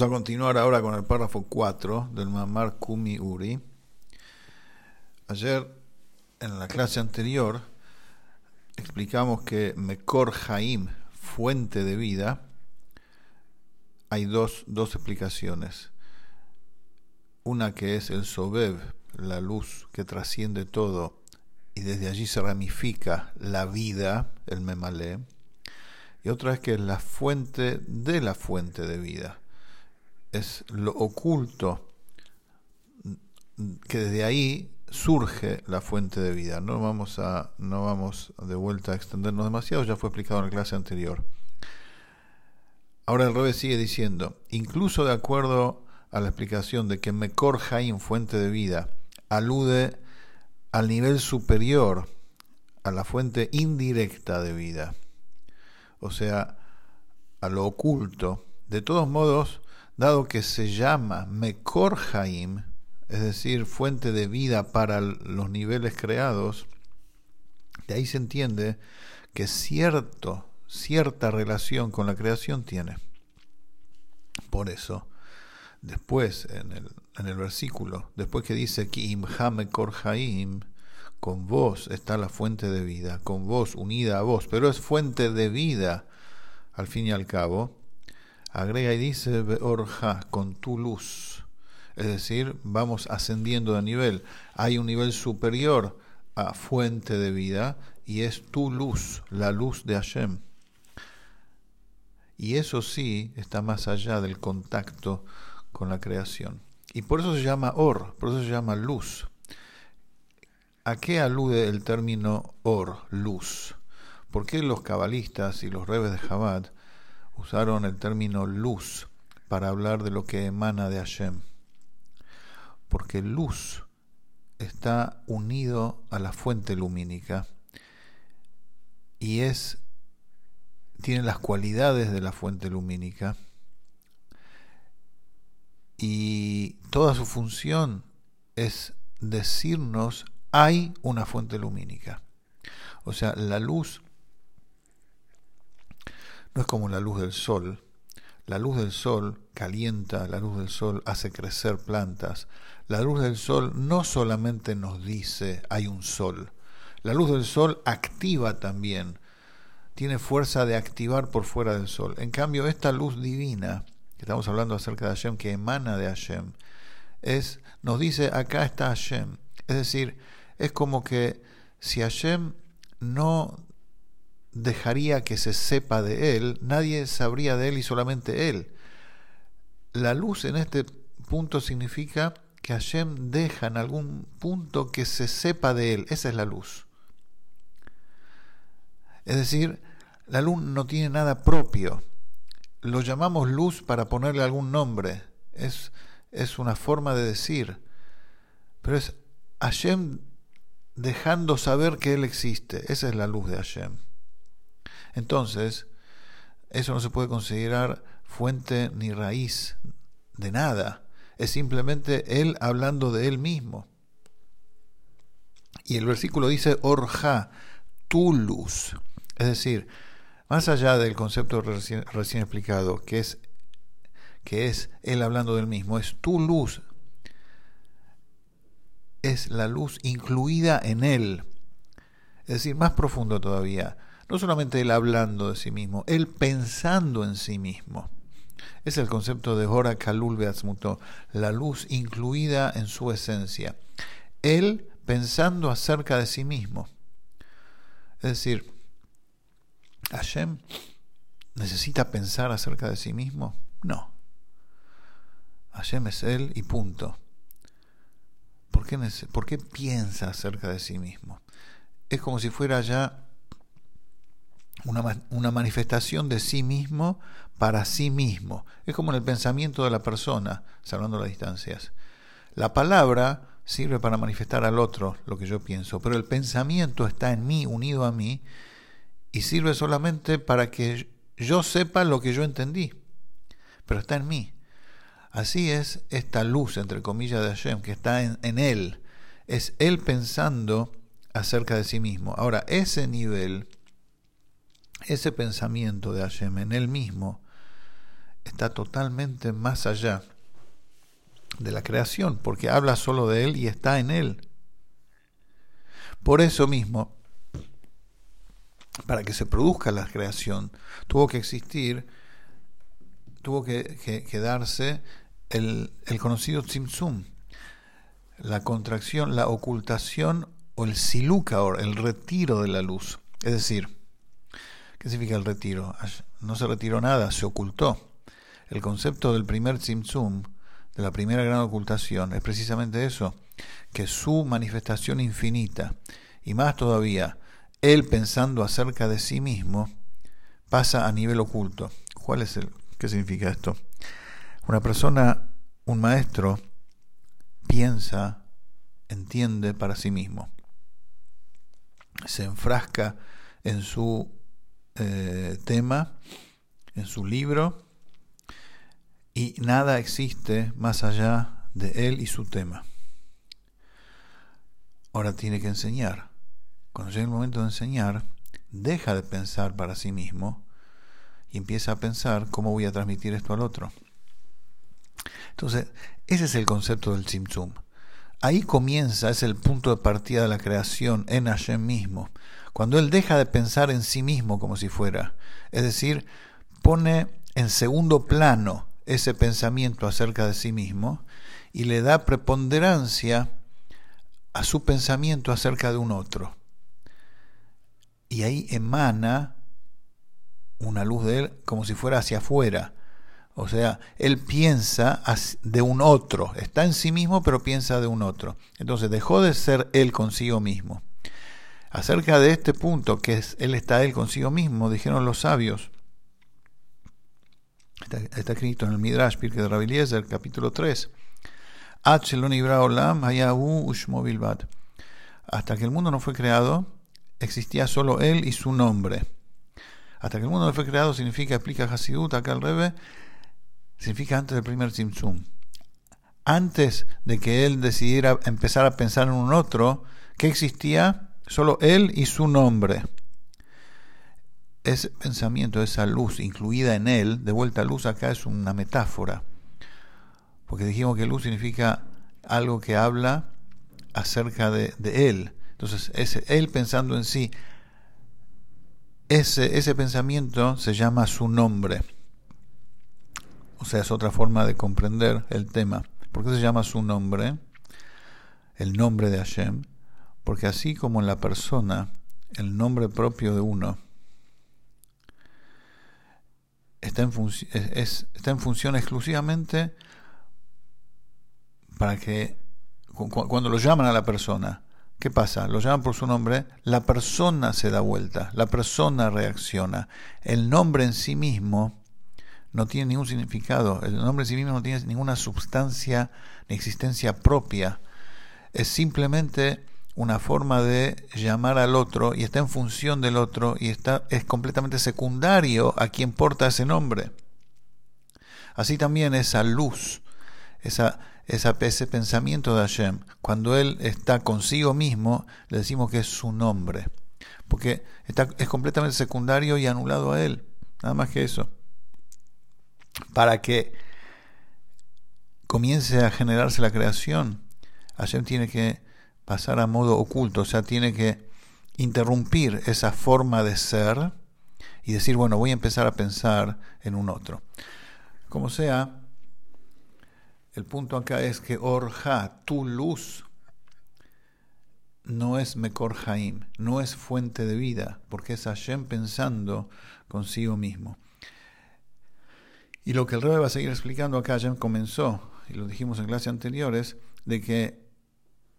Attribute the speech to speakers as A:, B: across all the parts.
A: Vamos a continuar ahora con el párrafo 4 del Mamar Kumi Uri. Ayer, en la clase anterior, explicamos que Mekor Haim, fuente de vida, hay dos, dos explicaciones. Una que es el Sobev, la luz que trasciende todo, y desde allí se ramifica la vida, el Memalé. Y otra es que es la fuente de la fuente de vida es lo oculto, que desde ahí surge la fuente de vida. No vamos a, no vamos de vuelta a extendernos demasiado, ya fue explicado en la clase anterior. Ahora el revés sigue diciendo, incluso de acuerdo a la explicación de que Mekor Haim, fuente de vida, alude al nivel superior, a la fuente indirecta de vida, o sea, a lo oculto. De todos modos, dado que se llama Mekor Haim, es decir, fuente de vida para los niveles creados, de ahí se entiende que cierto, cierta relación con la creación tiene. Por eso, después, en el, en el versículo, después que dice que Mekor Haim, con vos está la fuente de vida, con vos unida a vos, pero es fuente de vida al fin y al cabo, agrega y dice, Orja, con tu luz. Es decir, vamos ascendiendo de nivel. Hay un nivel superior a fuente de vida y es tu luz, la luz de Hashem. Y eso sí está más allá del contacto con la creación. Y por eso se llama or, por eso se llama luz. ¿A qué alude el término or, luz? ¿Por qué los cabalistas y los rebes de Chabad usaron el término luz para hablar de lo que emana de Hashem. Porque luz está unido a la fuente lumínica y es tiene las cualidades de la fuente lumínica y toda su función es decirnos hay una fuente lumínica. O sea, la luz no es como la luz del sol. La luz del sol calienta, la luz del sol hace crecer plantas. La luz del sol no solamente nos dice hay un sol, la luz del sol activa también, tiene fuerza de activar por fuera del sol. En cambio, esta luz divina, que estamos hablando acerca de Hashem, que emana de Hashem, es, nos dice acá está Hashem. Es decir, es como que si Hashem no dejaría que se sepa de él, nadie sabría de él y solamente él. La luz en este punto significa que Hashem deja en algún punto que se sepa de él, esa es la luz. Es decir, la luz no tiene nada propio. Lo llamamos luz para ponerle algún nombre. Es, es una forma de decir. Pero es Hashem dejando saber que Él existe. Esa es la luz de Hashem. Entonces, eso no se puede considerar fuente ni raíz de nada. Es simplemente él hablando de él mismo. Y el versículo dice, Orja, tu luz. Es decir, más allá del concepto recién, explicado, que es, que es él hablando del mismo, es tu luz. Es la luz incluida en él. Es decir, más profundo todavía no solamente él hablando de sí mismo, él pensando en sí mismo. Es el concepto de Hora Kalul Beatzmuto, la luz incluida en su esencia. Él pensando acerca de sí mismo. Es decir, ¿Hashem necesita pensar acerca de sí mismo? No. Hashem es él y punto. ¿Por qué, ¿Por qué piensa acerca de sí mismo? Es como si fuera ya una, manifestación de sí mismo para sí mismo. Es como en el pensamiento de la persona, salvando las distancias. La palabra sirve para manifestar al otro lo que yo pienso, pero el pensamiento está en mí, unido a mí, y sirve solamente para que yo sepa lo que yo entendí, pero está en mí. Así es esta luz, entre comillas, de Hashem, que está en él. Es él pensando acerca de sí mismo. Ahora, ese nivel ese pensamiento de Hashem en él mismo está totalmente más allá de la creación, porque habla solo de Él y está en Él. Por eso mismo, para que se produzca la creación, tuvo que existir, tuvo que, darse el, el conocido Tzimtzum, la contracción, la ocultación o el silukaor, el retiro de la luz. Es decir, ¿qué significa el retiro? No se retiró nada, se ocultó. El concepto del primer Tzimtzum, de la primera gran ocultación, es precisamente eso, que su manifestación infinita, y más todavía, él pensando acerca de sí mismo, pasa a nivel oculto. ¿Cuál es el, qué significa esto? Una persona, un maestro, piensa, entiende para sí mismo. Se enfrasca en su eh, tema, en su libro, y nada existe más allá de él y su tema. Ahora tiene que enseñar. Cuando llega el momento de enseñar, deja de pensar para sí mismo y empieza a pensar cómo voy a transmitir esto al otro. Entonces, ese es el concepto del Tzimtzum. Ahí comienza, es el punto de partida de la creación en Hashem mismo. Cuando él deja de pensar en sí mismo como si fuera, es decir, pone en segundo plano ese pensamiento acerca de sí mismo y le da preponderancia a su pensamiento acerca de un otro. Y ahí emana una luz de él como si fuera hacia afuera. O sea, él piensa de un otro, está en sí mismo pero piensa de un otro. Entonces dejó de ser él consigo mismo. Acerca de este punto, que es él está él consigo mismo, dijeron los sabios, Está, escrito en el Midrash, Pirke de Rabeliezer, capítulo 3. Hasta que el mundo no fue creado, existía solo él y su nombre. Hasta que el mundo no fue creado significa, explica Hasidut, acá al Rebe, significa antes del primer Tzimtzum. Antes de que él decidiera empezar a pensar en un otro, ¿qué existía? Solo él y su nombre ese pensamiento, esa luz incluida en él, de vuelta luz acá es una metáfora, porque dijimos que luz significa algo que habla acerca de, él. Entonces, él pensando en sí, ese, ese pensamiento se llama su nombre. O sea, es otra forma de comprender el tema. ¿Por qué se llama su nombre? El nombre de Hashem. Porque así como en la persona, el nombre propio de uno, está en, es, está en función exclusivamente para que cuando lo llaman a la persona, ¿qué pasa? Lo llaman por su nombre, la persona se da vuelta, la persona reacciona. El nombre en sí mismo no tiene ningún significado, el nombre en sí mismo no tiene ninguna sustancia ni existencia propia. Es simplemente una forma de llamar al otro y está en función del otro y está, es completamente secundario a quien porta ese nombre. Así también esa luz, esa, ese pensamiento de Hashem, cuando él está consigo mismo, le decimos que es su nombre, porque está, es completamente secundario y anulado a él, nada más que eso. Para que comience a generarse la creación, Hashem tiene que pasar a modo oculto, o sea, tiene que interrumpir esa forma de ser y decir, bueno, voy a empezar a pensar en un otro. Como sea, el punto acá es que Orja, tu luz, no es Mekor Haim, no es fuente de vida, porque es Hashem pensando consigo mismo. Y lo que el Rebe va a seguir explicando acá, ya comenzó, y lo dijimos en clases anteriores, de que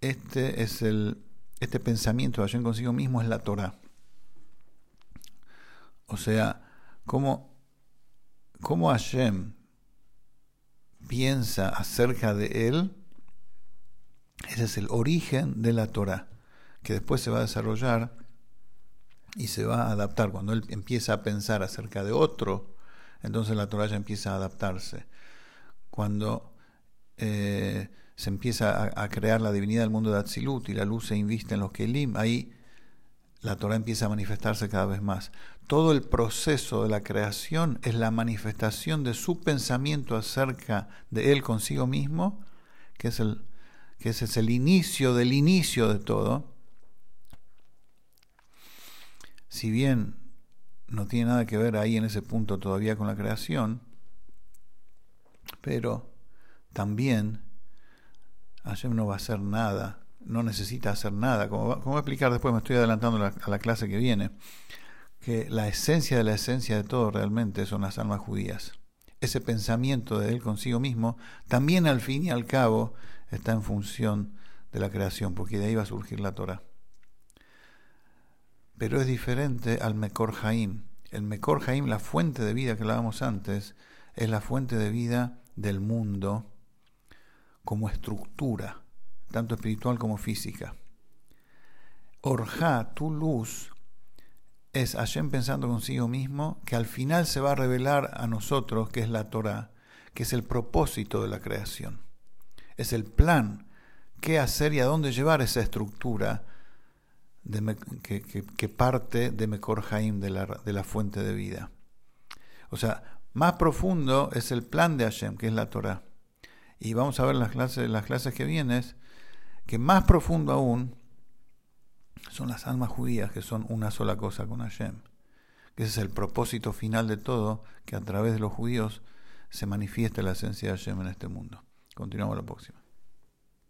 A: este es el este pensamiento de Hashem consigo mismo es la Torah. O sea, cómo, cómo Hashem piensa acerca de él, ese es el origen de la Torah, que después se va a desarrollar y se va a adaptar. Cuando él empieza a pensar acerca de otro, entonces la Torah ya empieza a adaptarse. Cuando eh, se empieza a, crear la divinidad del mundo de Atzilut y la luz se inviste en los Kelim, ahí la Torah empieza a manifestarse cada vez más. todo el proceso de la creación es la manifestación de su pensamiento acerca de él consigo mismo, que es el que ese es el inicio del inicio de todo. Si bien no tiene nada que ver ahí en ese punto todavía con la creación, pero también Hashem no va a hacer nada, no necesita hacer nada. Como, voy a explicar después, me estoy adelantando a la clase que viene que la esencia de la esencia de todo realmente son las almas judías. Ese pensamiento de él consigo mismo también al fin y al cabo está en función de la creación, porque de ahí va a surgir la Torah. Pero es diferente al Mekor Jaim. El Mekor Jaim, la fuente de vida que hablábamos antes, es la fuente de vida del mundo como estructura, tanto espiritual como física. Orja, tu luz, es Hashem pensando consigo mismo que al final se va a revelar a nosotros, que es la Torah, que es el propósito de la creación. Es el plan, qué hacer y a dónde llevar esa estructura que, parte de Mekor Haim, de la, de la fuente de vida. O sea, más profundo es el plan de Hashem, que es la Torah. Y vamos a ver las clases, las clases que vienen, que más profundo aún son las almas judías que son una sola cosa con Hashem. Que ese es el propósito final de todo, que a través de los judíos se manifiesta la esencia de Hashem en este mundo. Continuamos la próxima.